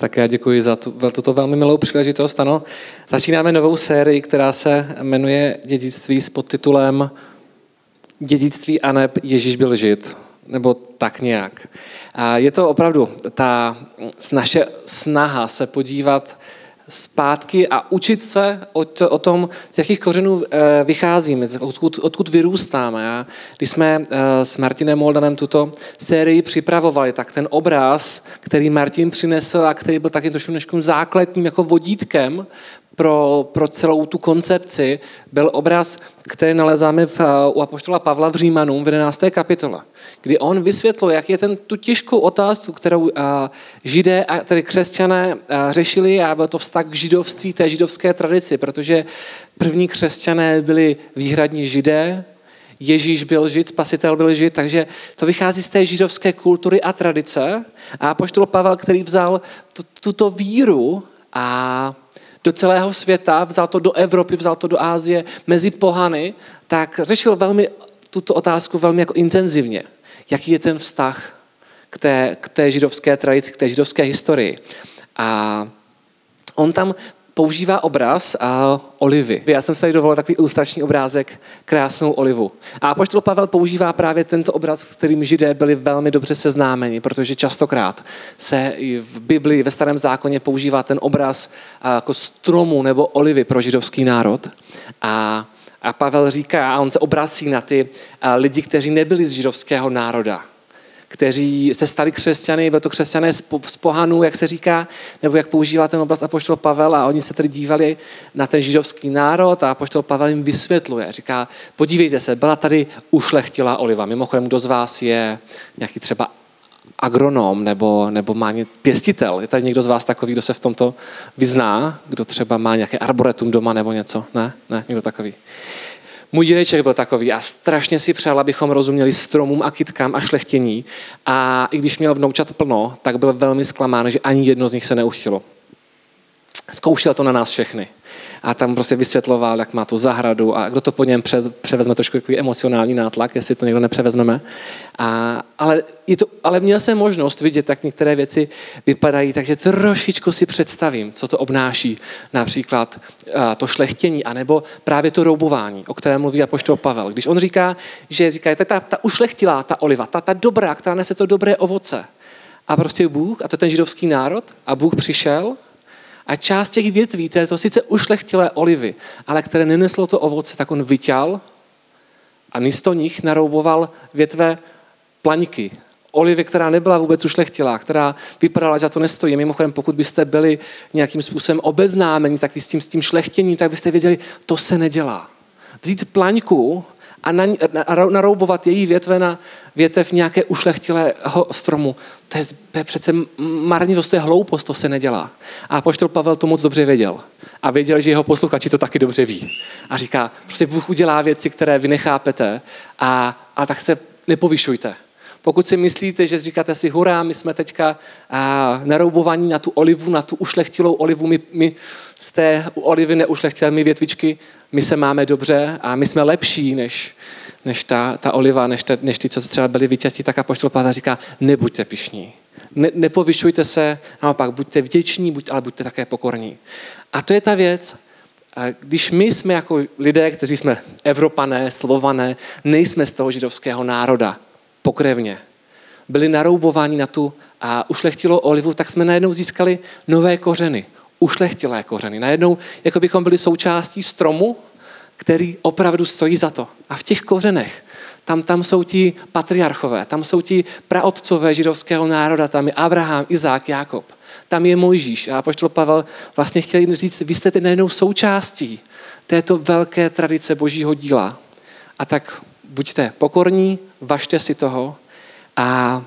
Tak já děkuji za, tu, tuto velmi milou příležitost. Ano, začínáme novou sérii, která se jmenuje Dědictví s podtitulem Dědictví a neb Ježíš byl žid, nebo tak nějak. A je to opravdu ta naše snaha se podívat zpátky a učit se o, to, o tom, z jakých kořenů e, vycházíme, odkud, odkud vyrůstáme. A když jsme e, s Martinem Moldanem tuto sérii připravovali, tak ten obraz, který Martin přinesl a který byl taky trošku základním jako vodítkem pro, pro celou tu koncepci, byl obraz, který nalezáme v, u apoštola Pavla v Římanům v 11. kapitole, kdy on vysvětluje, jak je ten, tu těžkou otázku, kterou a, židé, a tedy křesťané a, řešili a byl to vztah k židovství, té židovské tradici, protože první křesťané byli výhradně židé, Ježíš byl žid, spasitel byl žid, takže to vychází z té židovské kultury a tradice. A apoštol Pavel, který vzal tuto víru a do celého světa, vzal to do Evropy, vzal to do Ázie, mezi pohany, tak řešil velmi tuto otázku velmi jako intenzivně. Jaký je ten vztah k té, k té židovské tradici, k té židovské historii. A on tam používá obraz a olivy. Já jsem se tady dovolil takový ilustrační obrázek, krásnou olivu. A poštol Pavel používá právě tento obraz, s kterým židé byli velmi dobře seznámeni, protože častokrát se i v Biblii, ve starém zákoně používá ten obraz jako stromu nebo olivy pro židovský národ. A a Pavel říká, a on se obrací na ty lidi, kteří nebyli z židovského národa kteří se stali křesťany, byli to křesťané z pohanů, jak se říká, nebo jak používá ten obraz apoštol Pavel a oni se tedy dívali na ten židovský národ a apoštol Pavel jim vysvětluje. Říká, podívejte se, byla tady ušlechtilá oliva. Mimochodem, kdo z vás je nějaký třeba agronom nebo, nebo má pěstitel. Je tady někdo z vás takový, kdo se v tomto vyzná? Kdo třeba má nějaké arboretum doma nebo něco? Ne? Ne, někdo takový. Můj dědeček byl takový a strašně si přál, abychom rozuměli stromům a kytkám a šlechtění. A i když měl vnoučat plno, tak byl velmi zklamán, že ani jedno z nich se neuchtělo. Zkoušel to na nás všechny a tam prostě vysvětloval, jak má tu zahradu a kdo to po něm přez, převezme trošku takový emocionální nátlak, jestli to někdo nepřevezmeme. A, ale, je to, ale měl jsem možnost vidět, jak některé věci vypadají, takže trošičku si představím, co to obnáší například a, to šlechtění, anebo právě to roubování, o kterém mluví apoštol Pavel. Když on říká, že říká, ta, ta, ta ušlechtilá, ta oliva, ta, ta dobrá, která nese to dobré ovoce. A prostě Bůh, a to je ten židovský národ, a Bůh přišel a část těch větví této sice ušlechtilé olivy, ale které neneslo to ovoce, tak on vyťal a místo nich narouboval větve plaňky. Olivy, která nebyla vůbec ušlechtilá, která vypadala, že to nestojí. Mimochodem, pokud byste byli nějakým způsobem obeznámeni tak s tím, s tím šlechtěním, tak byste věděli, to se nedělá. Vzít plaňku a na, na, naroubovat její větve na větev nějaké ušlechtilého stromu. To je, to je přece marnivost, to je hloupost, to se nedělá. A poštol Pavel to moc dobře věděl. A věděl, že jeho posluchači to taky dobře ví. A říká, prostě Bůh udělá věci, které vy nechápete, a, a tak se nepovyšujte. Pokud si myslíte, že říkáte si, hurá, my jsme teďka a, naroubovaní na tu olivu, na tu ušlechtilou olivu, my, my z té olivy neušlechtilé, my větvičky, my se máme dobře a my jsme lepší než, než ta, ta oliva, než, ta, než ty, co třeba byli vyťatí, tak apoštol Pavel říká, nebuďte pišní. Ne, nepovyšujte se, naopak buďte vděční, buď, ale buďte také pokorní. A to je ta věc, když my jsme jako lidé, kteří jsme Evropané, Slované, nejsme z toho židovského národa, pokrevně, byli naroubováni na tu a ušlechtilou olivu, tak jsme najednou získali nové kořeny, ušlechtilé kořeny. Najednou, jako bychom byli součástí stromu, který opravdu stojí za to. A v těch kořenech, tam, tam jsou ti patriarchové, tam jsou ti praotcové židovského národa, tam je Abraham, Izák, Jakob. Tam je Mojžíš. A poštol Pavel vlastně chtěl říct, vy jste najednou součástí této velké tradice božího díla. A tak buďte pokorní, važte si toho a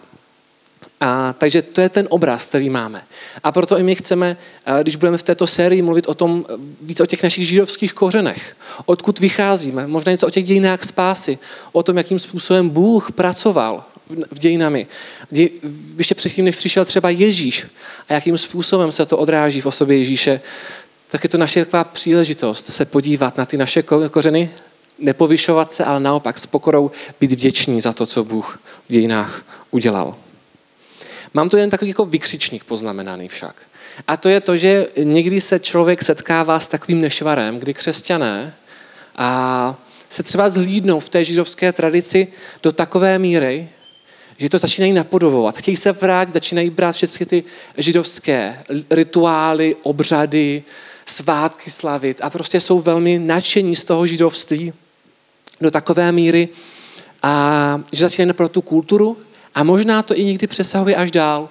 a, takže to je ten obraz, který máme. A proto i my chceme, když budeme v této sérii mluvit o tom, víc o těch našich židovských kořenech, odkud vycházíme, možná něco o těch dějinách spásy, o tom, jakým způsobem Bůh pracoval v dějinami. Ještě předtím, než přišel třeba Ježíš a jakým způsobem se to odráží v osobě Ježíše, tak je to naše taková příležitost se podívat na ty naše kořeny, nepovyšovat se, ale naopak s pokorou být vděční za to, co Bůh v dějinách udělal. Mám tu jen takový jako vykřičník poznamenaný však. A to je to, že někdy se člověk setkává s takovým nešvarem, kdy křesťané a se třeba zhlídnou v té židovské tradici do takové míry, že to začínají napodobovat. Chtějí se vrátit, začínají brát všechny ty židovské rituály, obřady, svátky slavit a prostě jsou velmi nadšení z toho židovství do takové míry, a že začínají pro tu kulturu a možná to i někdy přesahuje až dál.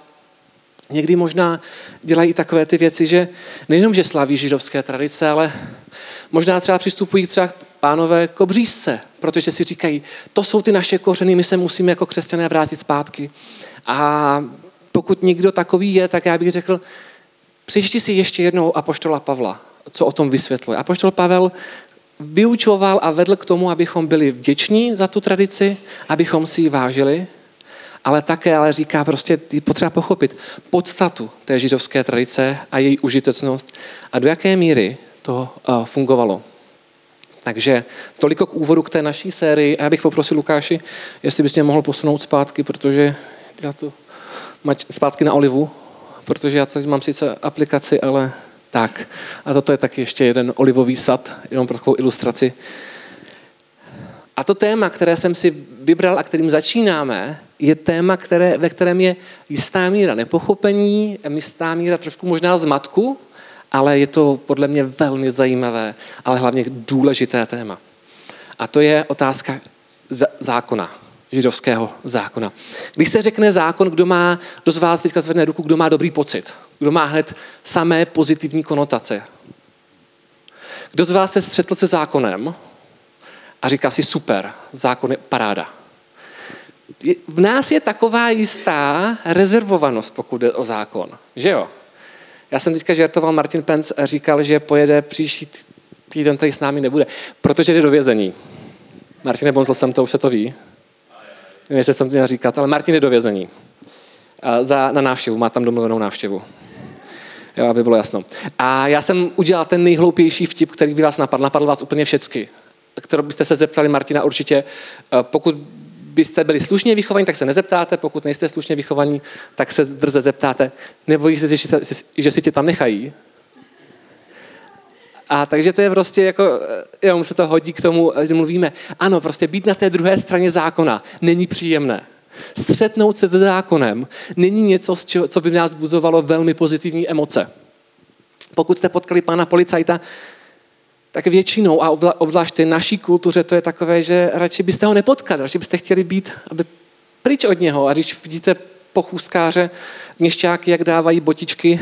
Někdy možná dělají takové ty věci, že nejenom, že slaví židovské tradice, ale možná třeba přistupují třeba pánové k obřízce, protože si říkají, to jsou ty naše kořeny, my se musíme jako křesťané vrátit zpátky. A pokud někdo takový je, tak já bych řekl, přečti si ještě jednou Apoštola Pavla, co o tom vysvětluje. Apoštol Pavel vyučoval a vedl k tomu, abychom byli vděční za tu tradici, abychom si ji vážili, ale také ale říká prostě, je potřeba pochopit podstatu té židovské tradice a její užitečnost a do jaké míry to uh, fungovalo. Takže toliko k úvodu k té naší sérii. A já bych poprosil Lukáši, jestli bys mě mohl posunout zpátky, protože já to zpátky na olivu, protože já tady mám sice aplikaci, ale tak. A toto je taky ještě jeden olivový sad, jenom pro takovou ilustraci. A to téma, které jsem si vybral a kterým začínáme, je téma, které, ve kterém je jistá míra nepochopení, jistá míra trošku možná zmatku, ale je to podle mě velmi zajímavé, ale hlavně důležité téma. A to je otázka zákona, židovského zákona. Když se řekne zákon, kdo má, kdo z vás teďka zvedne ruku, kdo má dobrý pocit, kdo má hned samé pozitivní konotace. Kdo z vás se střetl se zákonem a říká si super, zákon je paráda. V nás je taková jistá rezervovanost, pokud jde o zákon. Že jo? Já jsem teďka žertoval, Martin Pence říkal, že pojede příští týden, tady s námi nebude, protože jde do vězení. Martin Bonzl jsem to, už se to ví. Nevím, jestli jsem to měl říkat, ale Martin jde do vězení. Za, na návštěvu, má tam domluvenou návštěvu. Jo, aby bylo jasno. A já jsem udělal ten nejhloupější vtip, který by vás napadl. Napadl vás úplně všecky. Kterou byste se zeptali Martina určitě. Pokud byste byli slušně vychovaní, tak se nezeptáte, pokud nejste slušně vychovaní, tak se drze zeptáte. Nebojí se, že si tě tam nechají? A takže to je prostě jako, jenom se to hodí k tomu, že mluvíme. Ano, prostě být na té druhé straně zákona není příjemné. Střetnout se se zákonem není něco, co by v nás buzovalo velmi pozitivní emoce. Pokud jste potkali pána policajta, tak většinou, a obzvlášť v naší kultuře, to je takové, že radši byste ho nepotkali, radši byste chtěli být aby pryč od něho. A když vidíte pochůzkáře, měšťáky, jak dávají botičky,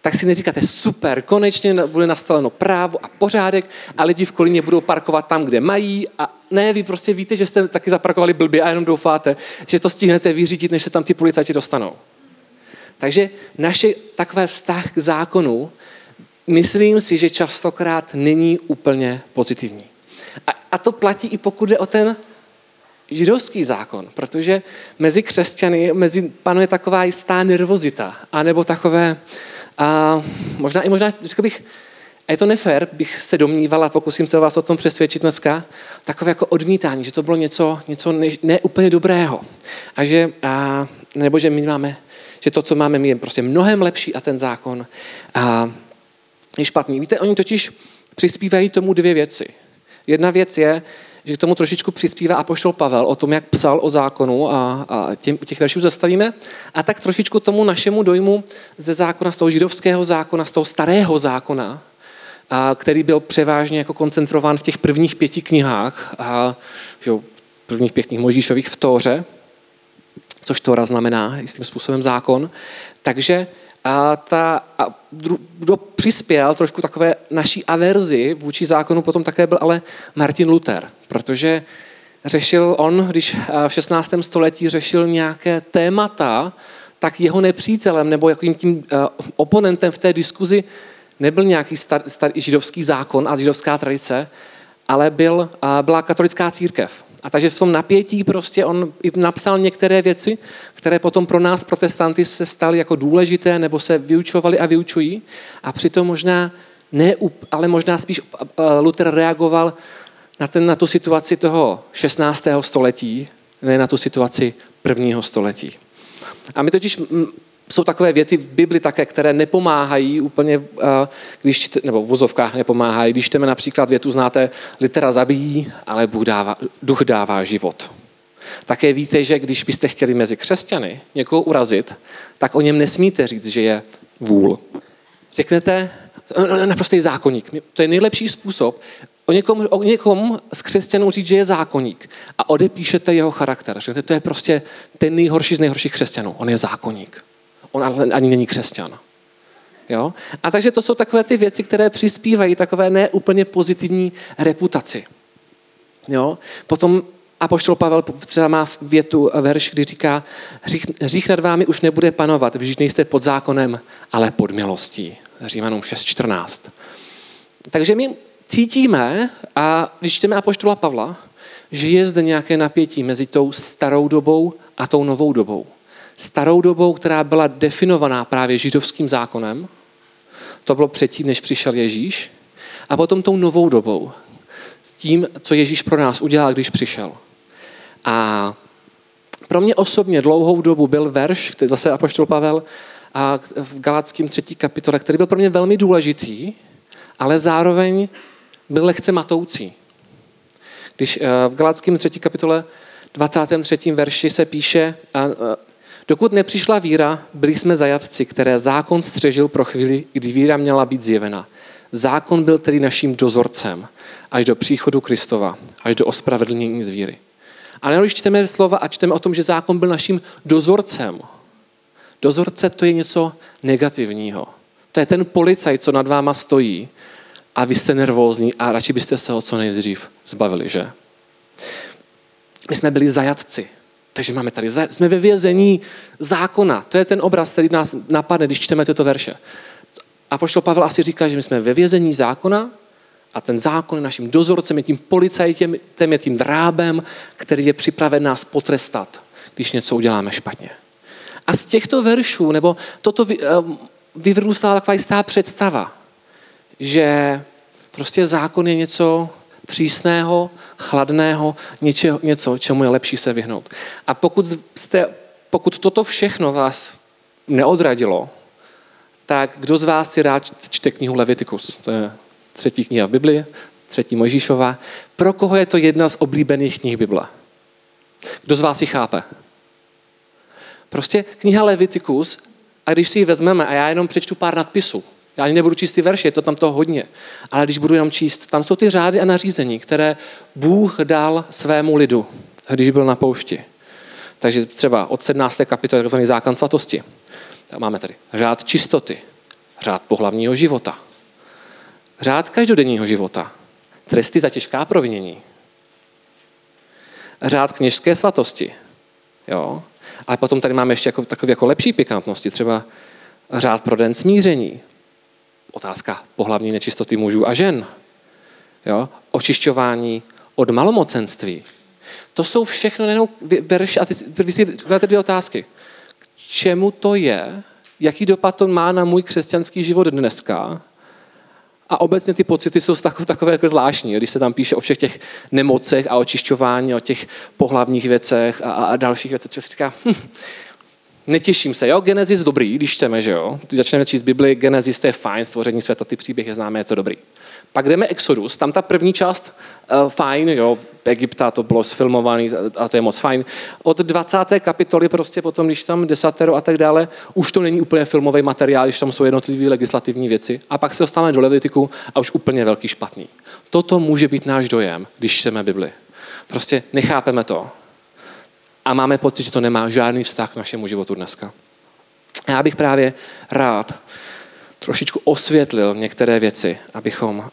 tak si neříkáte, super, konečně bude nastaveno právo a pořádek a lidi v Kolíně budou parkovat tam, kde mají a ne, vy prostě víte, že jste taky zaparkovali blbě a jenom doufáte, že to stihnete vyřídit, než se tam ty policajti dostanou. Takže naše takové vztah k zákonu myslím si, že častokrát není úplně pozitivní. A, a to platí i pokud jde o ten židovský zákon, protože mezi křesťany mezi panuje taková jistá nervozita, anebo takové, a možná i možná, řekl bych, a je to nefér, bych se domnívala, pokusím se vás o tom přesvědčit dneska, takové jako odmítání, že to bylo něco, něco ne, ne úplně dobrého. A že, a, nebo že my máme, že to, co máme, my je prostě mnohem lepší a ten zákon a, je špatný. Víte, oni totiž přispívají tomu dvě věci. Jedna věc je, že k tomu trošičku přispívá Apoštol Pavel o tom, jak psal o zákonu a, a těm, těch veršů zastavíme. A tak trošičku tomu našemu dojmu ze zákona, z toho židovského zákona, z toho starého zákona, a, který byl převážně jako koncentrován v těch prvních pěti knihách, a, že, prvních pět knih Možíšových v Tóře, což Tóra znamená jistým způsobem zákon. Takže a, ta, a kdo přispěl trošku takové naší averzi vůči zákonu, potom také byl ale Martin Luther, protože řešil on, když v 16. století řešil nějaké témata, tak jeho nepřítelem nebo jakým tím uh, oponentem v té diskuzi nebyl nějaký star, star, židovský zákon a židovská tradice, ale byl, uh, byla katolická církev. A takže v tom napětí prostě on napsal některé věci, které potom pro nás protestanty se staly jako důležité nebo se vyučovaly a vyučují. A přitom možná ne, ale možná spíš Luther reagoval na, ten, na tu situaci toho 16. století, ne na tu situaci prvního století. A my totiž jsou takové věty v Bibli také, které nepomáhají úplně, když čte, nebo v vozovkách nepomáhají. Když čteme například větu, znáte, litera zabíjí, ale Bůh dává, duch dává život. Také víte, že když byste chtěli mezi křesťany někoho urazit, tak o něm nesmíte říct, že je vůl. Řeknete, naprostý zákonník. To je nejlepší způsob o někom, o někom z křesťanů říct, že je zákonník a odepíšete jeho charakter. Řeknete, to je prostě ten nejhorší z nejhorších křesťanů. On je zákonník. On ani není křesťan. Jo? A takže to jsou takové ty věci, které přispívají takové neúplně pozitivní reputaci. Jo? Potom Apoštol Pavel třeba má větu, verš, kdy říká, hřích, hřích nad vámi už nebude panovat, vždyť nejste pod zákonem, ale pod milostí. Římanům 6.14. Takže my cítíme, a když čteme Apoštola Pavla, že je zde nějaké napětí mezi tou starou dobou a tou novou dobou. Starou dobou, která byla definovaná právě židovským zákonem, to bylo předtím, než přišel Ježíš, a potom tou novou dobou, s tím, co Ježíš pro nás udělal, když přišel. A pro mě osobně dlouhou dobu byl verš, který zase Apoštol Pavel a v Galackém třetí kapitole, který byl pro mě velmi důležitý, ale zároveň byl lehce matoucí. Když eh, v Galackém třetí kapitole 23. verši se píše, eh, dokud nepřišla víra, byli jsme zajatci, které zákon střežil pro chvíli, kdy víra měla být zjevena. Zákon byl tedy naším dozorcem až do příchodu Kristova, až do ospravedlnění z víry. Ale když čteme slova a čteme o tom, že zákon byl naším dozorcem, dozorce to je něco negativního. To je ten policajt, co nad váma stojí a vy jste nervózní a radši byste se ho co nejdřív zbavili, že? My jsme byli zajatci. Takže máme tady, jsme ve vězení zákona. To je ten obraz, který nás napadne, když čteme tyto verše. A poštol Pavel asi říká, že my jsme ve vězení zákona a ten zákon je naším dozorcem, je tím policajtem, je tím drábem, který je připraven nás potrestat, když něco uděláme špatně. A z těchto veršů, nebo toto eh, vyvrůstala taková jistá představa, že prostě zákon je něco přísného, chladného, něče, něco, čemu je lepší se vyhnout. A pokud, jste, pokud toto všechno vás neodradilo, tak kdo z vás si rád čte knihu Levitikus? To je třetí kniha v Biblii, třetí Mojžíšová. Pro koho je to jedna z oblíbených knih Bible? Kdo z vás ji chápe? Prostě kniha Levitikus, a když si ji vezmeme, a já jenom přečtu pár nadpisů, já ani nebudu číst ty verše, je to tam toho hodně, ale když budu jenom číst, tam jsou ty řády a nařízení, které Bůh dal svému lidu, když byl na poušti. Takže třeba od 17. kapitoly, takzvaný zákon svatosti. Tak máme tady řád čistoty, řád pohlavního života, řád každodenního života, tresty za těžká provinění, řád kněžské svatosti, jo? ale potom tady máme ještě jako, takové jako lepší pikantnosti, třeba řád pro den smíření, otázka pohlavní nečistoty mužů a žen, jo? očišťování od malomocenství. To jsou všechno jenom verše, a ty, vy si kladete dvě otázky. K čemu to je? Jaký dopad to má na můj křesťanský život dneska? A obecně ty pocity jsou takové, takové jako zvláštní, když se tam píše o všech těch nemocech a očišťování, o těch pohlavních věcech a, a dalších věcech, si říká, hm, netěším se, jo, Genesis dobrý, když čteme, že jo, když začneme číst Bibli, Genesis to je fajn, stvoření světa, ty příběhy známe, je to dobrý. Pak jdeme Exodus, tam ta první část uh, fajn, jo, Egypta to bylo sfilmovaný a to je moc fajn. Od 20. kapitoly prostě potom, když tam desatero a tak dále, už to není úplně filmový materiál, když tam jsou jednotlivé legislativní věci. A pak se dostáváme do Levitiku a už úplně velký špatný. Toto může být náš dojem, když čteme Bibli. Prostě nechápeme to. A máme pocit, že to nemá žádný vztah k našemu životu dneska. Já bych právě rád trošičku osvětlil některé věci, abychom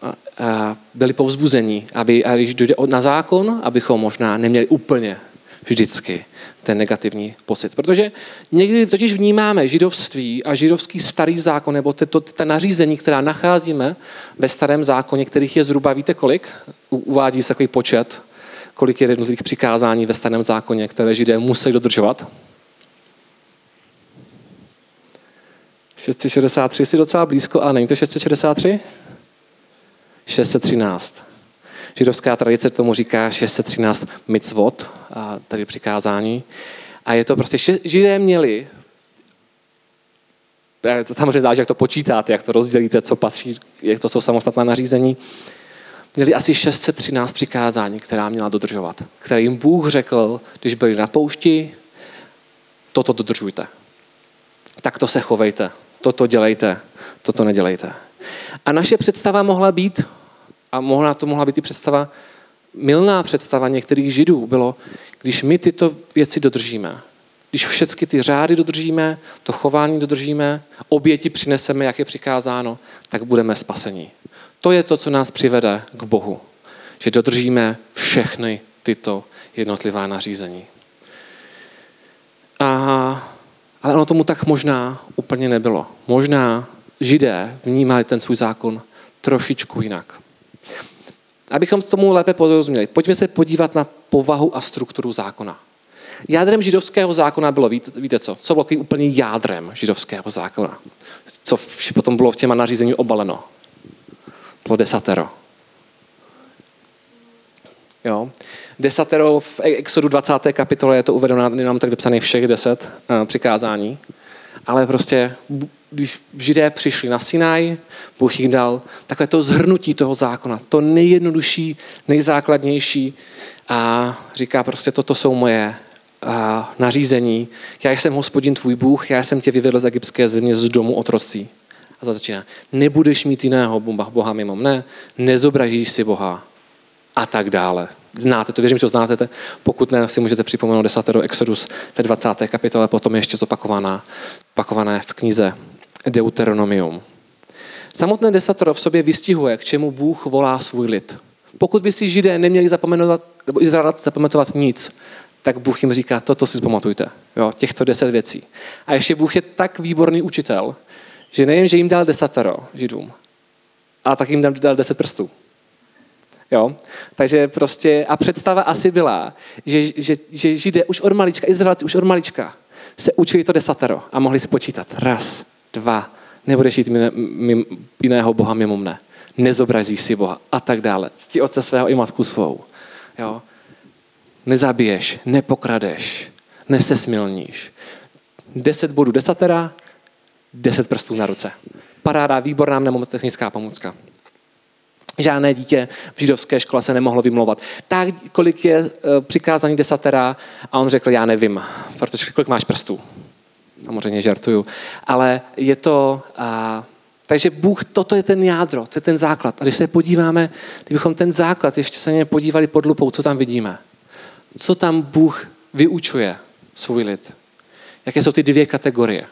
byli povzbuzení, aby, a když dojde na zákon, abychom možná neměli úplně vždycky ten negativní pocit. Protože někdy totiž vnímáme židovství a židovský starý zákon, nebo to, ta nařízení, která nacházíme ve starém zákoně, kterých je zhruba, víte kolik? Uvádí se takový počet, kolik je jednotlivých přikázání ve starém zákoně, které židé musí dodržovat. 663 si docela blízko, a není to 663? 613. Židovská tradice tomu říká 613 mitzvot, a tady přikázání. A je to prostě, židé měli samozřejmě záleží, jak to počítáte, jak to rozdělíte, co patří, jak to jsou samostatná nařízení, měli asi 613 přikázání, která měla dodržovat, které jim Bůh řekl, když byli na poušti, toto dodržujte. Tak to se chovejte, toto dělejte, toto nedělejte. A naše představa mohla být, a mohla to mohla být i představa, milná představa některých židů bylo, když my tyto věci dodržíme, když všechny ty řády dodržíme, to chování dodržíme, oběti přineseme, jak je přikázáno, tak budeme spaseni. To je to, co nás přivede k Bohu. Že dodržíme všechny tyto jednotlivá nařízení. A, ale ono tomu tak možná úplně nebylo. Možná židé vnímali ten svůj zákon trošičku jinak. Abychom tomu lépe porozuměli, pojďme se podívat na povahu a strukturu zákona. Jádrem židovského zákona bylo, víte, víte co? Co bylo úplně jádrem židovského zákona? Co potom bylo v těma nařízení obaleno? Bylo desatero. Jo. Desatero v Exodu 20. kapitole je to uvedeno, nemám tak vypsaný všech deset uh, přikázání, ale prostě, když židé přišli na Sinaj, Bůh jim dal takové to zhrnutí toho zákona, to nejjednodušší, nejzákladnější a říká prostě, toto jsou moje a, nařízení. Já jsem hospodin tvůj Bůh, já jsem tě vyvedl z egyptské země z domu otroctví. A to začíná. Nebudeš mít jiného Boha mimo mne, nezobražíš si Boha a tak dále. Znáte to, věřím, že to znáte. Pokud ne, si můžete připomenout desatero Exodus ve 20. kapitole, potom ještě zopakovaná, zopakované v knize Deuteronomium. Samotné desatero v sobě vystihuje, k čemu Bůh volá svůj lid. Pokud by si židé neměli zapamatovat, nebo Izrael zapamatovat nic, tak Bůh jim říká, toto si zpamatujte, jo, těchto deset věcí. A ještě Bůh je tak výborný učitel, že nejen, že jim dal desatero židům, a tak jim dal deset prstů. Jo? Takže prostě, a představa asi byla, že, že, že židé už od malička, Izraelci už od malička se učili to desatero a mohli si počítat. Raz, dva, nebudeš jít jiného Boha mimo mne. Nezobrazíš si Boha a tak dále. Cti otce svého i matku svou. Jo? Nezabiješ, nepokradeš, nesesmilníš. Deset bodů desatera, deset prstů na ruce. Paráda, výborná mnemotechnická pomůcka. Žádné dítě v židovské škole se nemohlo vymlouvat. Tak, kolik je eh, přikázání desatera? A on řekl, já nevím, protože kolik máš prstů? Samozřejmě žartuju. Ale je to... A, takže Bůh, toto je ten jádro, to je ten základ. A když se podíváme, kdybychom ten základ ještě se něj podívali pod lupou, co tam vidíme? Co tam Bůh vyučuje svůj lid? Jaké jsou ty dvě kategorie?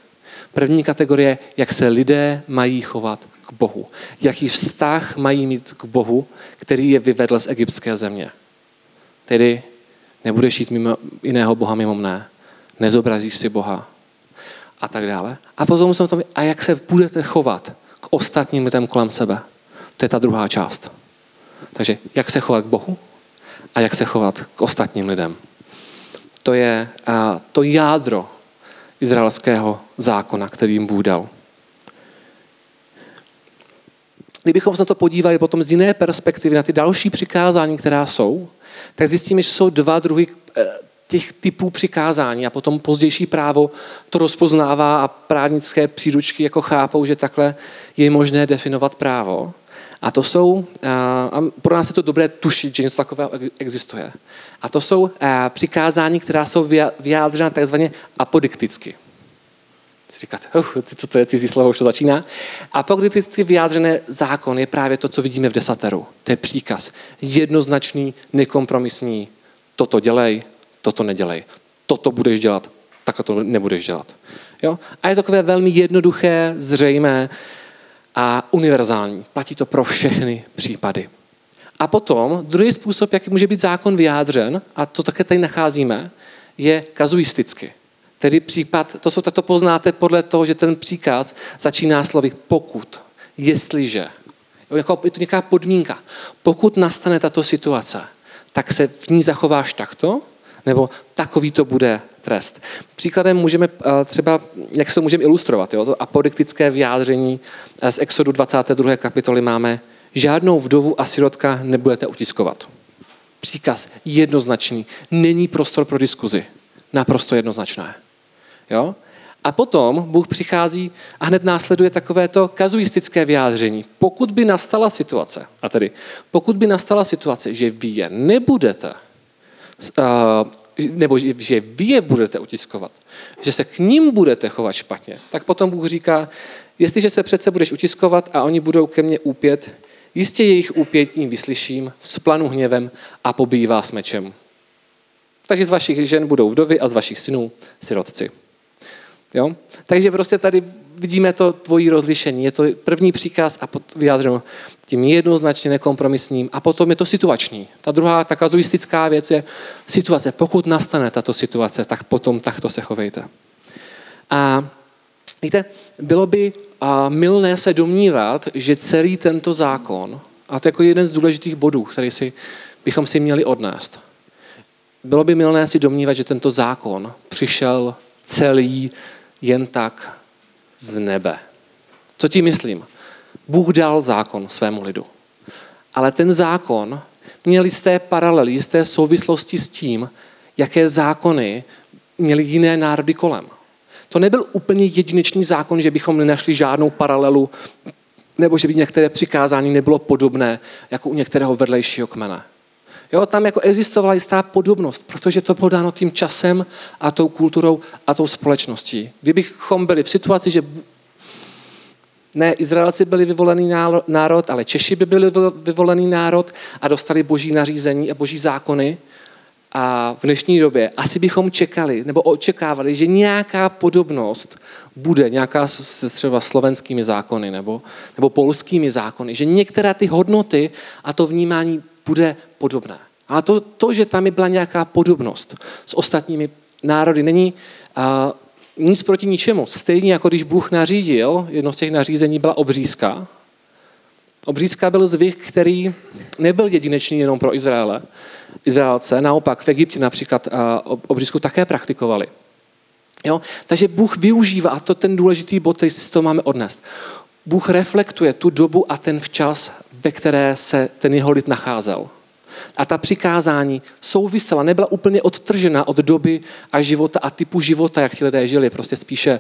První kategorie, jak se lidé mají chovat k Bohu. Jaký vztah mají mít k Bohu, který je vyvedl z egyptské země. Tedy nebudeš jít mimo jiného Boha mimo mne, nezobrazíš si Boha a tak dále. A potom jsem to, a jak se budete chovat k ostatním lidem kolem sebe. To je ta druhá část. Takže jak se chovat k Bohu a jak se chovat k ostatním lidem. To je to jádro izraelského zákona, který jim Bůh dal. Kdybychom se na to podívali potom z jiné perspektivy na ty další přikázání, která jsou, tak zjistíme, že jsou dva druhy eh, těch typů přikázání a potom pozdější právo to rozpoznává a právnické příručky jako chápou, že takhle je možné definovat právo. A to jsou, eh, a pro nás je to dobré tušit, že něco takového existuje. A to jsou eh, přikázání, která jsou vyjádřena takzvaně apodikticky si říkáte, uh, co to je cizí slovo, už to začíná. A apokriticky vyjádřené zákon je právě to, co vidíme v desateru. To je příkaz. Jednoznačný, nekompromisní. Toto dělej, toto nedělej. Toto budeš dělat, tak to nebudeš dělat. Jo? A je to takové velmi jednoduché, zřejmé a univerzální. Platí to pro všechny případy. A potom druhý způsob, jaký může být zákon vyjádřen, a to také tady nacházíme, je kazuisticky. Tedy případ, to, jsou, to poznáte podle toho, že ten příkaz začíná slovy pokud, jestliže. Jako, je to nějaká podmínka. Pokud nastane tato situace, tak se v ní zachováš takto, nebo takový to bude trest. Příkladem můžeme eh, třeba, jak se to můžeme ilustrovat, jo? to apodiktické vyjádření z Exodu 22. kapitoly máme, žádnou vdovu a sirotka nebudete utiskovat. Příkaz jednoznačný, není prostor pro diskuzi. Naprosto jednoznačné. Jo? A potom Bůh přichází a hned následuje takovéto kazuistické vyjádření. Pokud by nastala situace, a tedy pokud by nastala situace, že vy je nebudete, nebo že vy je budete utiskovat, že se k ním budete chovat špatně, tak potom Bůh říká, jestliže se přece budeš utiskovat a oni budou ke mně úpět, jistě jejich úpětím vyslyším, splanu hněvem a pobijí vás mečem. Takže z vašich žen budou vdovy a z vašich synů sirotci. Jo? Takže prostě tady vidíme to tvojí rozlišení. Je to první příkaz a vyjádřeno tím jednoznačně nekompromisním a potom je to situační. Ta druhá, ta kazuistická věc je situace. Pokud nastane tato situace, tak potom takto se chovejte. A víte, bylo by a, milné se domnívat, že celý tento zákon, a to je jako jeden z důležitých bodů, který si, bychom si měli odnést, bylo by milné si domnívat, že tento zákon přišel celý jen tak z nebe. Co tím myslím? Bůh dal zákon svému lidu. Ale ten zákon měl jisté paralely, jisté souvislosti s tím, jaké zákony měly jiné národy kolem. To nebyl úplně jedinečný zákon, že bychom nenašli žádnou paralelu, nebo že by některé přikázání nebylo podobné jako u některého vedlejšího kmene. Jo, tam jako existovala jistá podobnost, protože to bylo dáno tím časem a tou kulturou a tou společností. Kdybychom byli v situaci, že ne Izraelci byli vyvolený národ, ale Češi by byli vyvolený národ a dostali boží nařízení a boží zákony, a v dnešní době asi bychom čekali nebo očekávali, že nějaká podobnost bude, nějaká se třeba slovenskými zákony nebo, nebo polskými zákony, že některé ty hodnoty a to vnímání bude podobné. A to, to že tam byla nějaká podobnost s ostatními národy, není a, nic proti ničemu. Stejně jako když Bůh nařídil, jedno z těch nařízení byla obřízka. Obřízka byl zvyk, který nebyl jedinečný jenom pro Izraele. Izraelce, naopak v Egyptě například obřízku také praktikovali. Jo? Takže Bůh využívá, a to ten důležitý bod, který si toho máme odnést. Bůh reflektuje tu dobu a ten včas, ve které se ten jeho lid nacházel. A ta přikázání souvisela, nebyla úplně odtržena od doby a života a typu života, jak ti lidé žili. Prostě spíše,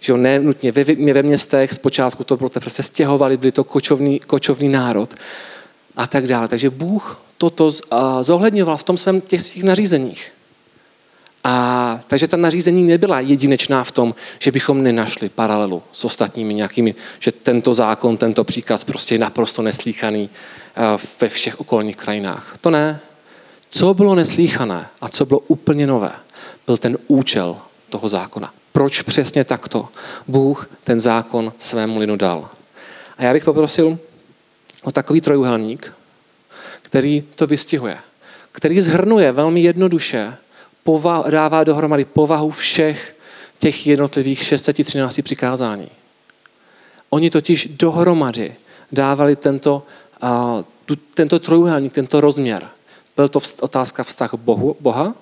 že ne nutně ve, ve městech, zpočátku to bylo, prostě stěhovali, byli to kočovný, kočovný národ a tak dále. Takže Bůh toto zohledňoval v tom svém těch svých nařízeních. A takže ta nařízení nebyla jedinečná v tom, že bychom nenašli paralelu s ostatními nějakými, že tento zákon, tento příkaz prostě je naprosto neslíchaný ve všech okolních krajinách. To ne. Co bylo neslíchané a co bylo úplně nové, byl ten účel toho zákona. Proč přesně takto Bůh ten zákon svému lidu dal? A já bych poprosil o takový trojuhelník, který to vystihuje, který zhrnuje velmi jednoduše pova- dává dohromady povahu všech těch jednotlivých 613 přikázání. Oni totiž dohromady dávali tento, uh, tu, tento trojuhelník, tento rozměr. Byl to otázka vztah Bohu, Boha,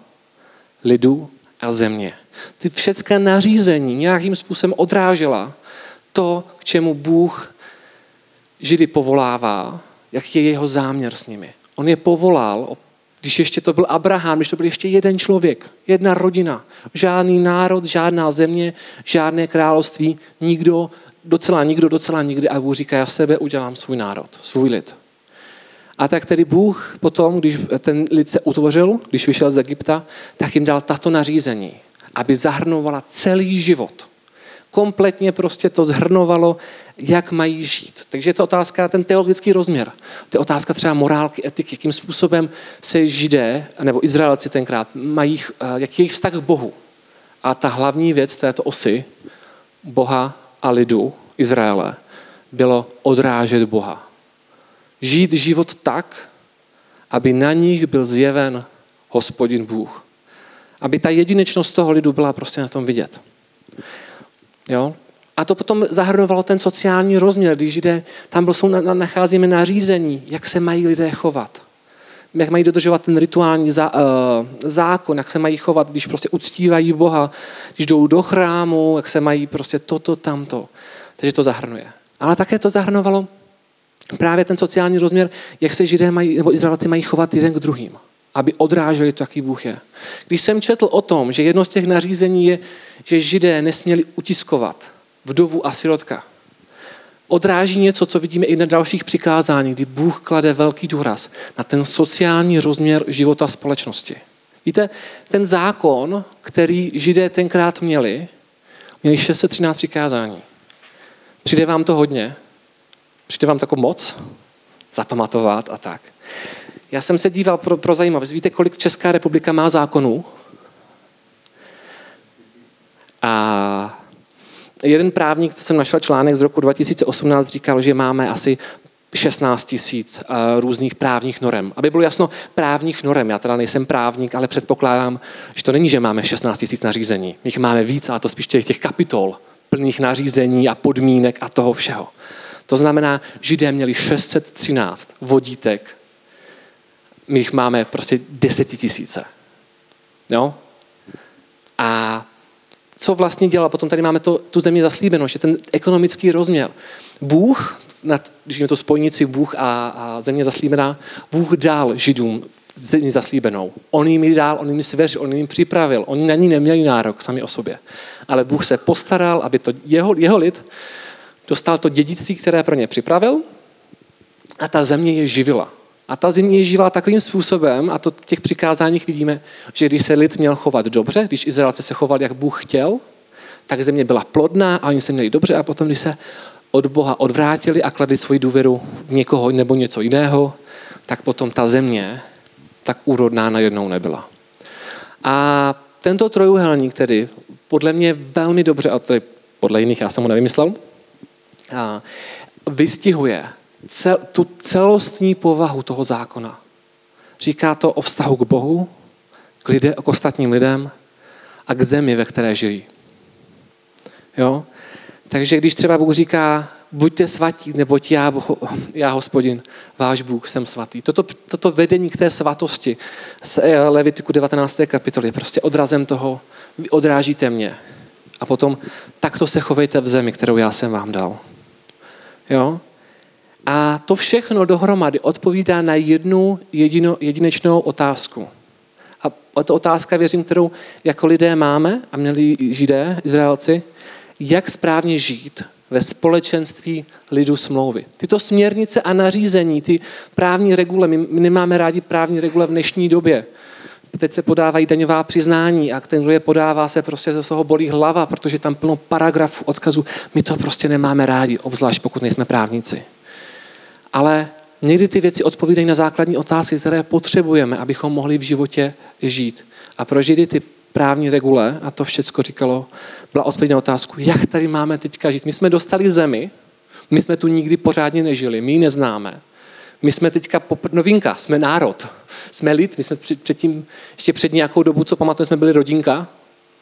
lidu a země. Ty všechny nařízení nějakým způsobem odrážela to, k čemu Bůh Židy povolává, jak je jeho záměr s nimi. On je povolal když ještě to byl Abraham, když to byl ještě jeden člověk, jedna rodina, žádný národ, žádná země, žádné království, nikdo, docela nikdo, docela nikdy. A Bůh říká, já sebe udělám svůj národ, svůj lid. A tak tedy Bůh potom, když ten lid se utvořil, když vyšel z Egypta, tak jim dal tato nařízení, aby zahrnovala celý život. Kompletně prostě to zhrnovalo jak mají žít. Takže je to otázka, ten teologický rozměr. To je otázka třeba morálky, etiky, jakým způsobem se židé, nebo Izraelci tenkrát, mají, eh, jaký je jejich vztah k Bohu. A ta hlavní věc této osy, Boha a lidu Izraele, bylo odrážet Boha. Žít život tak, aby na nich byl zjeven hospodin Bůh. Aby ta jedinečnost toho lidu byla prostě na tom vidět. Jo? A to potom zahrnovalo ten sociální rozměr, když jde, tam jsou, nacházíme nařízení, jak se mají lidé chovat. Jak mají dodržovat ten rituální zá, uh, zákon, jak se mají chovat, když prostě uctívají Boha, když jdou do chrámu, jak se mají prostě toto, tamto. Takže to zahrnuje. Ale také to zahrnovalo právě ten sociální rozměr, jak se židé mají, nebo Izraelci mají chovat jeden k druhým. Aby odráželi to, jaký Bůh je. Když jsem četl o tom, že jedno z těch nařízení je, že židé nesměli utiskovat vdovu a sirotka, odráží něco, co vidíme i na dalších přikázáních, kdy Bůh klade velký důraz na ten sociální rozměr života společnosti. Víte, ten zákon, který židé tenkrát měli, měli 613 přikázání. Přijde vám to hodně? Přijde vám to jako moc? Zapamatovat a tak. Já jsem se díval pro, pro zajímavost. Víte, kolik Česká republika má zákonů? A jeden právník, co jsem našel článek z roku 2018, říkal, že máme asi 16 tisíc uh, různých právních norem. Aby bylo jasno, právních norem. Já teda nejsem právník, ale předpokládám, že to není, že máme 16 tisíc nařízení. My jich máme víc, a to spíš těch, těch kapitol plných nařízení a podmínek a toho všeho. To znamená, židé měli 613 vodítek, my jich máme prostě desetitisíce. Jo? A co vlastně dělal? Potom tady máme to, tu zemi zaslíbeno, že ten ekonomický rozměr. Bůh, když je to spojnici Bůh a, a země zaslíbená, Bůh dal židům zemi zaslíbenou. On jim ji dal, on jim svěřil, on jim připravil. Oni na ní neměli nárok sami o sobě. Ale Bůh se postaral, aby to jeho, jeho lid dostal to dědictví, které pro ně připravil a ta země je živila. A ta země živá takovým způsobem, a to v těch přikázáních vidíme, že když se lid měl chovat dobře, když Izraelci se chovali, jak Bůh chtěl, tak země byla plodná a oni se měli dobře a potom, když se od Boha odvrátili a kladli svoji důvěru v někoho nebo něco jiného, tak potom ta země tak úrodná najednou nebyla. A tento trojuhelník tedy podle mě velmi dobře, a tedy podle jiných já jsem ho nevymyslel, a vystihuje cel, tu celostní povahu toho zákona. Říká to o vztahu k Bohu, k, lidé, k ostatním lidem a k zemi, ve které žijí. Jo? Takže když třeba Bůh říká, buďte svatí, neboť já, já hospodin, váš Bůh, jsem svatý. Toto, toto vedení k té svatosti z Levitiku 19. kapitoly je prostě odrazem toho, vy odrážíte mě. A potom takto se chovejte v zemi, kterou já jsem vám dal. Jo? A to všechno dohromady odpovídá na jednu jedino, jedinečnou otázku. A to otázka, věřím, kterou jako lidé máme a měli židé, Izraelci, jak správně žít ve společenství lidu smlouvy. Tyto směrnice a nařízení, ty právní regule, my nemáme rádi právní regule v dnešní době. Teď se podávají daňová přiznání a ten, kdo je podává, se prostě ze toho bolí hlava, protože tam plno paragrafů, odkazů. My to prostě nemáme rádi, obzvlášť pokud nejsme právníci. Ale někdy ty věci odpovídají na základní otázky, které potřebujeme, abychom mohli v životě žít. A pro Židy ty právní regule, a to všecko říkalo, byla odpověď na otázku, jak tady máme teďka žít. My jsme dostali zemi, my jsme tu nikdy pořádně nežili, my ji neznáme. My jsme teďka popr- novinka, jsme národ, jsme lid, my jsme předtím, ještě před nějakou dobu, co pamatujeme, jsme byli rodinka,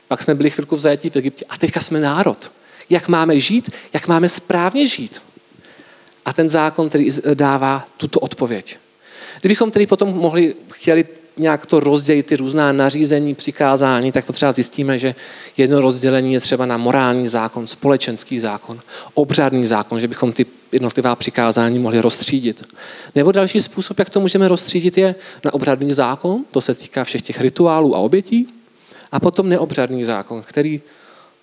pak jsme byli chvilku v zajetí v Egyptě a teďka jsme národ. Jak máme žít, jak máme správně žít. A ten zákon který dává tuto odpověď. Kdybychom tedy potom mohli, chtěli nějak to rozdělit, ty různá nařízení, přikázání, tak potřeba zjistíme, že jedno rozdělení je třeba na morální zákon, společenský zákon, obřadný zákon, že bychom ty jednotlivá přikázání mohli rozstřídit. Nebo další způsob, jak to můžeme rozstřídit, je na obřadný zákon, to se týká všech těch rituálů a obětí, a potom neobřadný zákon, který,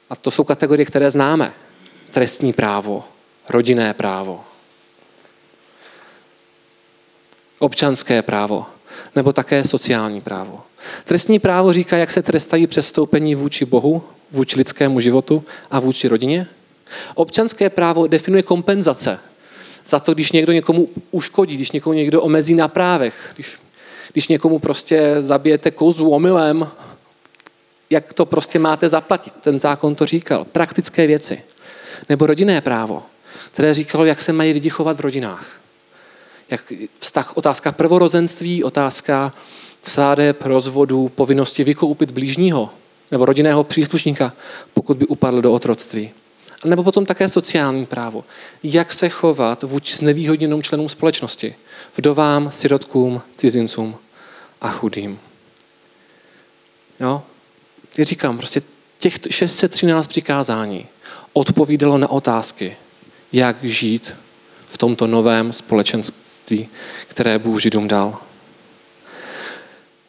a to jsou kategorie, které známe, trestní právo, rodinné právo, občanské právo, nebo také sociální právo. Trestní právo říká, jak se trestají přestoupení vůči Bohu, vůči lidskému životu a vůči rodině. Občanské právo definuje kompenzace za to, když někdo někomu uškodí, když někomu někdo omezí na právech, když, když někomu prostě zabijete kozu omylem, jak to prostě máte zaplatit. Ten zákon to říkal. Praktické věci. Nebo rodinné právo, které říkalo, jak se mají lidi chovat v rodinách jak vztah, otázka prvorozenství, otázka sádeb, rozvodu, povinnosti vykoupit blížního nebo rodinného příslušníka, pokud by upadl do otroctví. Nebo potom také sociální právo. Jak se chovat vůči znevýhodněným členům společnosti. Vdovám, sirotkům, cizincům a chudým. Jo? Já říkám, prostě těch 613 přikázání odpovídalo na otázky, jak žít v tomto novém společenství, které Bůh Židům dal.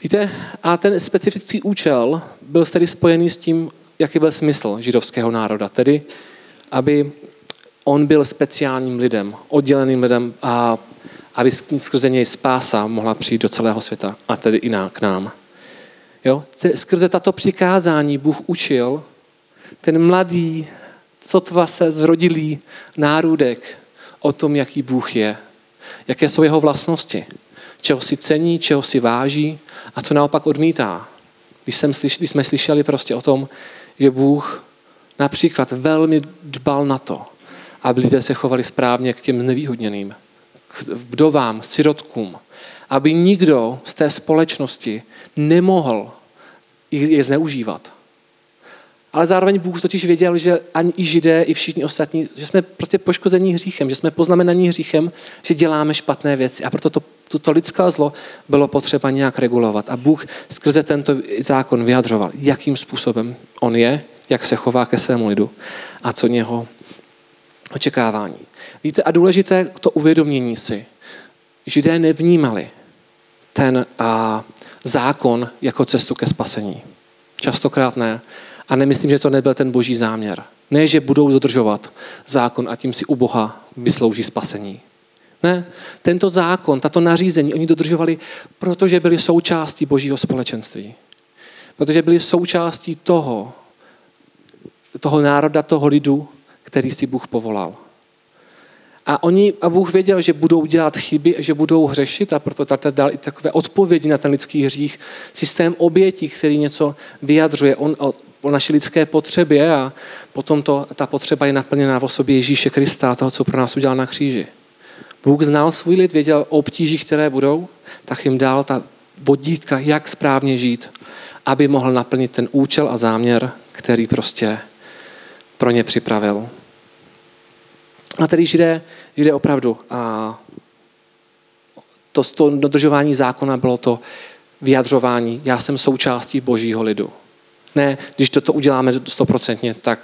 Víte, a ten specifický účel byl tedy spojený s tím, jaký byl smysl židovského národa, tedy aby on byl speciálním lidem, odděleným lidem a aby skrze něj spása mohla přijít do celého světa a tedy i k nám. Jo? Skrze tato přikázání Bůh učil ten mladý, sotva se zrodilý nárůdek o tom, jaký Bůh je, jaké jsou jeho vlastnosti, čeho si cení, čeho si váží a co naopak odmítá. Když, jsme slyšeli prostě o tom, že Bůh například velmi dbal na to, aby lidé se chovali správně k těm nevýhodněným, k vdovám, sirotkům, aby nikdo z té společnosti nemohl je zneužívat. Ale zároveň Bůh totiž věděl, že ani i židé, i všichni ostatní, že jsme prostě poškození hříchem, že jsme poznamenaní hříchem, že děláme špatné věci. A proto to, toto lidské zlo bylo potřeba nějak regulovat. A Bůh skrze tento zákon vyjadřoval, jakým způsobem on je, jak se chová ke svému lidu a co něho očekávání. Víte, a důležité to uvědomění si. Židé nevnímali ten a, zákon jako cestu ke spasení. Častokrát ne. A nemyslím, že to nebyl ten boží záměr. Ne, že budou dodržovat zákon a tím si u Boha vyslouží spasení. Ne, tento zákon, tato nařízení, oni dodržovali, protože byli součástí božího společenství. Protože byli součástí toho, toho národa, toho lidu, který si Bůh povolal. A, oni, a Bůh věděl, že budou dělat chyby, že budou hřešit a proto tady dal i takové odpovědi na ten lidský hřích. Systém obětí, který něco vyjadřuje on, o, naší lidské potřebě a potom to, ta potřeba je naplněná v osobě Ježíše Krista, toho, co pro nás udělal na kříži. Bůh znal svůj lid, věděl o obtížích, které budou, tak jim dal ta vodítka, jak správně žít, aby mohl naplnit ten účel a záměr, který prostě pro ně připravil. A tedy židé, židé opravdu a to, to dodržování zákona bylo to vyjadřování, já jsem součástí božího lidu. Ne, když toto uděláme stoprocentně, tak,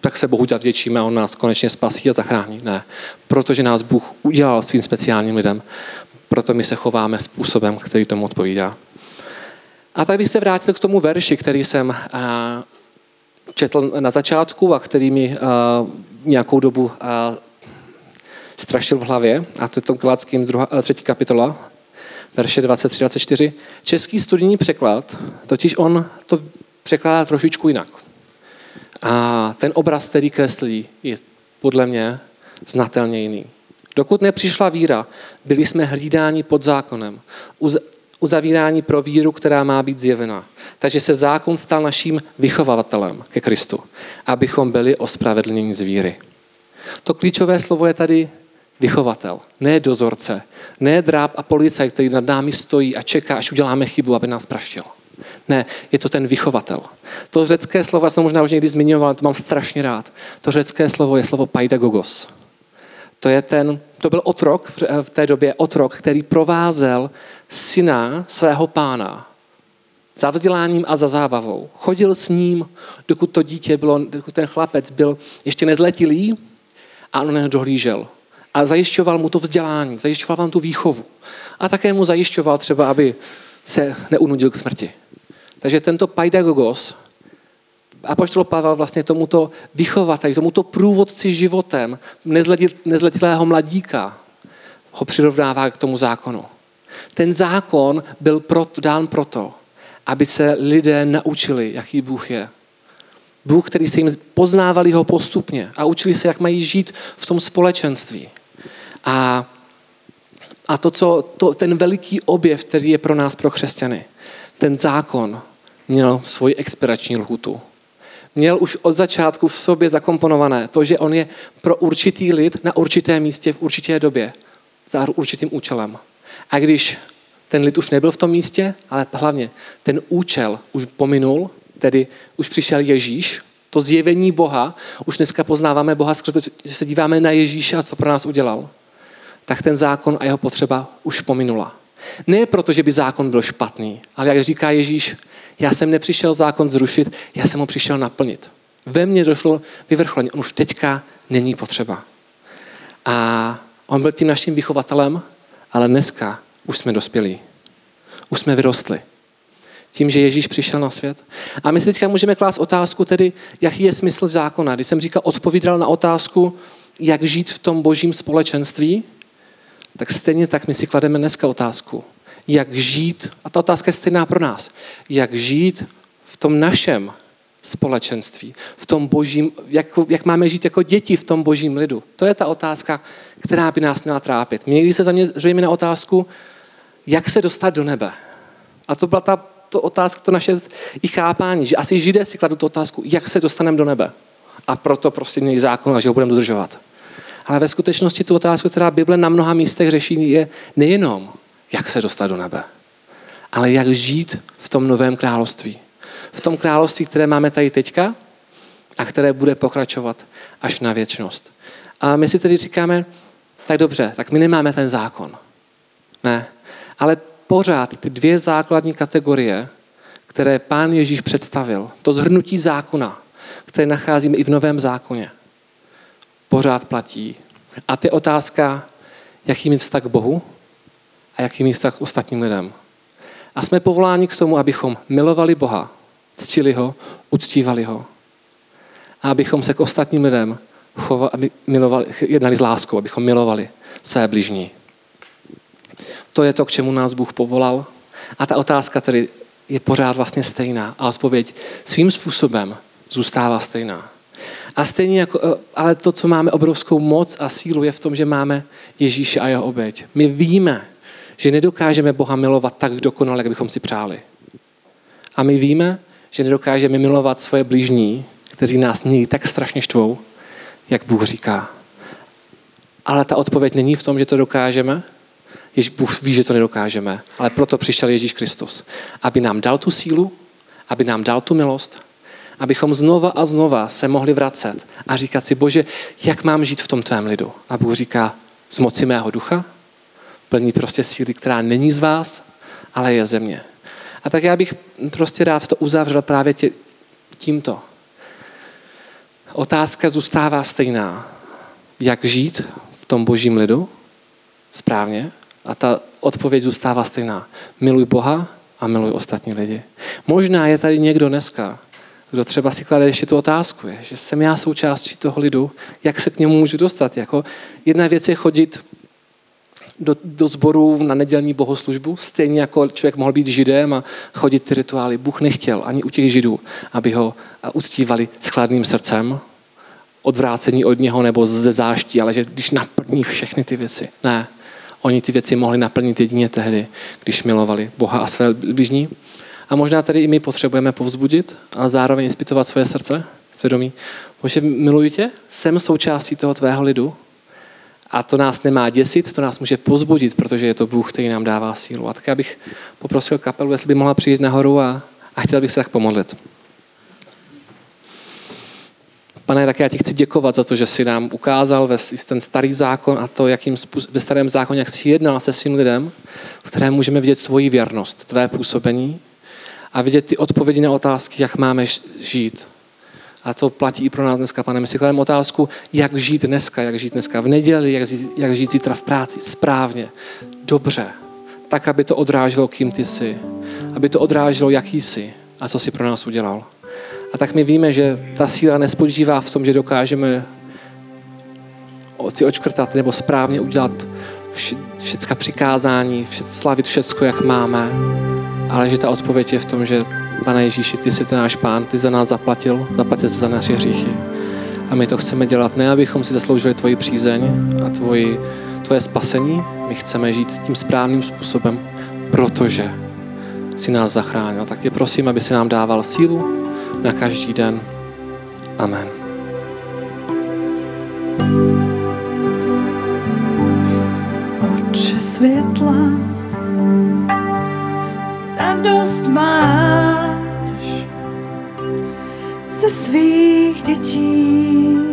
tak se Bohu zavděčíme a on nás konečně spasí a zachrání. Ne, protože nás Bůh udělal svým speciálním lidem. Proto my se chováme způsobem, který tomu odpovídá. A tak bych se vrátil k tomu verši, který jsem četl na začátku a který mi nějakou dobu strašil v hlavě, a to je tom Galackým třetí kapitola, verše 23-24. Český studijní překlad, totiž on to překládá trošičku jinak. A ten obraz, který kreslí, je podle mě znatelně jiný. Dokud nepřišla víra, byli jsme hlídáni pod zákonem, uzavíráni pro víru, která má být zjevena. Takže se zákon stal naším vychovavatelem ke Kristu, abychom byli ospravedlněni z víry. To klíčové slovo je tady vychovatel, ne dozorce, ne dráb a policaj, který nad námi stojí a čeká, až uděláme chybu, aby nás praštil. Ne, je to ten vychovatel. To řecké slovo, já jsem možná už někdy zmiňoval, to mám strašně rád. To řecké slovo je slovo paidagogos. To, je ten, to byl otrok, v té době otrok, který provázel syna svého pána za vzděláním a za zábavou. Chodil s ním, dokud to dítě bylo, dokud ten chlapec byl ještě nezletilý a on dohlížel. A zajišťoval mu to vzdělání, zajišťoval vám tu výchovu. A také mu zajišťoval třeba, aby se neunudil k smrti. Takže tento paidagogos, Apoštol Pavel vlastně tomuto vychovateli, tomuto průvodci životem nezletilého mladíka ho přirovnává k tomu zákonu. Ten zákon byl prot, dán proto, aby se lidé naučili, jaký Bůh je. Bůh, který se jim poznávali ho postupně a učili se, jak mají žít v tom společenství. A, a to, co, to, ten veliký objev, který je pro nás, pro křesťany, ten zákon měl svoji expirační lhutu. Měl už od začátku v sobě zakomponované to, že on je pro určitý lid na určité místě v určité době za určitým účelem. A když ten lid už nebyl v tom místě, ale hlavně ten účel už pominul, tedy už přišel Ježíš, to zjevení Boha, už dneska poznáváme Boha skrze že se díváme na Ježíše a co pro nás udělal, tak ten zákon a jeho potřeba už pominula. Ne proto, že by zákon byl špatný, ale jak říká Ježíš, já jsem nepřišel zákon zrušit, já jsem ho přišel naplnit. Ve mně došlo vyvrcholení, on už teďka není potřeba. A on byl tím naším vychovatelem, ale dneska už jsme dospělí. Už jsme vyrostli. tím, že Ježíš přišel na svět. A my si teďka můžeme klást otázku tedy, jaký je smysl zákona. Když jsem říkal, odpovídal na otázku, jak žít v tom božím společenství, tak stejně tak my si klademe dneska otázku, jak žít, a ta otázka je stejná pro nás, jak žít v tom našem společenství, v tom božím, jak, jak máme žít jako děti v tom božím lidu. To je ta otázka, která by nás měla trápit. Měli se zaměřujeme na otázku, jak se dostat do nebe. A to byla ta to otázka, to naše i chápání, že asi židé si kladou tu otázku, jak se dostaneme do nebe. A proto prostě měli zákon že ho budeme dodržovat. Ale ve skutečnosti tu otázku, která Bible na mnoha místech řeší, je nejenom, jak se dostat do nebe, ale jak žít v tom novém království. V tom království, které máme tady teďka a které bude pokračovat až na věčnost. A my si tedy říkáme, tak dobře, tak my nemáme ten zákon. Ne. Ale pořád ty dvě základní kategorie, které pán Ježíš představil, to zhrnutí zákona, které nacházíme i v Novém zákoně, pořád platí. A to je otázka, jaký mít vztah k Bohu a jaký mít vztah k ostatním lidem. A jsme povoláni k tomu, abychom milovali Boha, ctili ho, uctívali ho. A abychom se k ostatním lidem chovali, aby milovali, jednali s láskou, abychom milovali své bližní. To je to, k čemu nás Bůh povolal. A ta otázka tedy je pořád vlastně stejná. A odpověď svým způsobem zůstává stejná. A stejně jako, eh, ale to, co máme obrovskou moc a sílu, je v tom, že máme Ježíše a jeho oběť. My víme, že nedokážeme Boha milovat tak dokonale, jak bychom si přáli. A my víme, že nedokážeme milovat svoje blížní, kteří nás mějí tak strašně štvou, jak Bůh říká. Ale ta odpověď není v tom, že to dokážeme, Jež Bůh ví, že to nedokážeme, ale proto přišel Ježíš Kristus, aby nám dal tu sílu, aby nám dal tu milost, abychom znova a znova se mohli vracet a říkat si, Bože, jak mám žít v tom tvém lidu? A Bůh říká, z moci mého ducha, plní prostě síly, která není z vás, ale je ze mě. A tak já bych prostě rád to uzavřel právě tě, tímto. Otázka zůstává stejná. Jak žít v tom božím lidu správně a ta odpověď zůstává stejná. Miluj Boha a miluj ostatní lidi. Možná je tady někdo dneska, kdo třeba si klade ještě tu otázku, je, že jsem já součástí toho lidu, jak se k němu můžu dostat. Jako jedna věc je chodit do, do sboru na nedělní bohoslužbu, stejně jako člověk mohl být židem a chodit ty rituály. Bůh nechtěl ani u těch židů, aby ho uctívali s chladným srdcem, odvrácení od něho nebo ze záští, ale že když naplní všechny ty věci. Ne, Oni ty věci mohli naplnit jedině tehdy, když milovali Boha a své bližní. A možná tady i my potřebujeme povzbudit, ale zároveň inspitovat svoje srdce, svědomí. Bože, miluji tě, jsem součástí toho tvého lidu a to nás nemá děsit, to nás může pozbudit, protože je to Bůh, který nám dává sílu. A tak já bych poprosil kapelu, jestli by mohla přijít nahoru a, a chtěl bych se tak pomodlit. Pane, tak já ti chci děkovat za to, že jsi nám ukázal ve, ten starý zákon a to, jakým ve starém zákoně, jak jsi jednal se svým lidem, v kterém můžeme vidět tvoji věrnost, tvé působení a vidět ty odpovědi na otázky, jak máme žít. A to platí i pro nás dneska, pane. My si klademe otázku, jak žít dneska, jak žít dneska v neděli, jak žít, jak žít zítra v práci, správně, dobře, tak, aby to odráželo, kým ty jsi, aby to odráželo, jaký jsi a co jsi pro nás udělal. A tak my víme, že ta síla nespočívá v tom, že dokážeme si očkrtat nebo správně udělat všecka přikázání, slavit všecko, jak máme, ale že ta odpověď je v tom, že Pane Ježíši, ty jsi ten náš pán, ty za nás zaplatil, zaplatil jsi za naše hříchy. A my to chceme dělat ne, abychom si zasloužili tvoji přízeň a tvoji, tvoje spasení. My chceme žít tím správným způsobem, protože si nás zachránil. Tak tě prosím, aby si nám dával sílu, na každý den. Amen. Oče světla, radost máš ze svých dětí.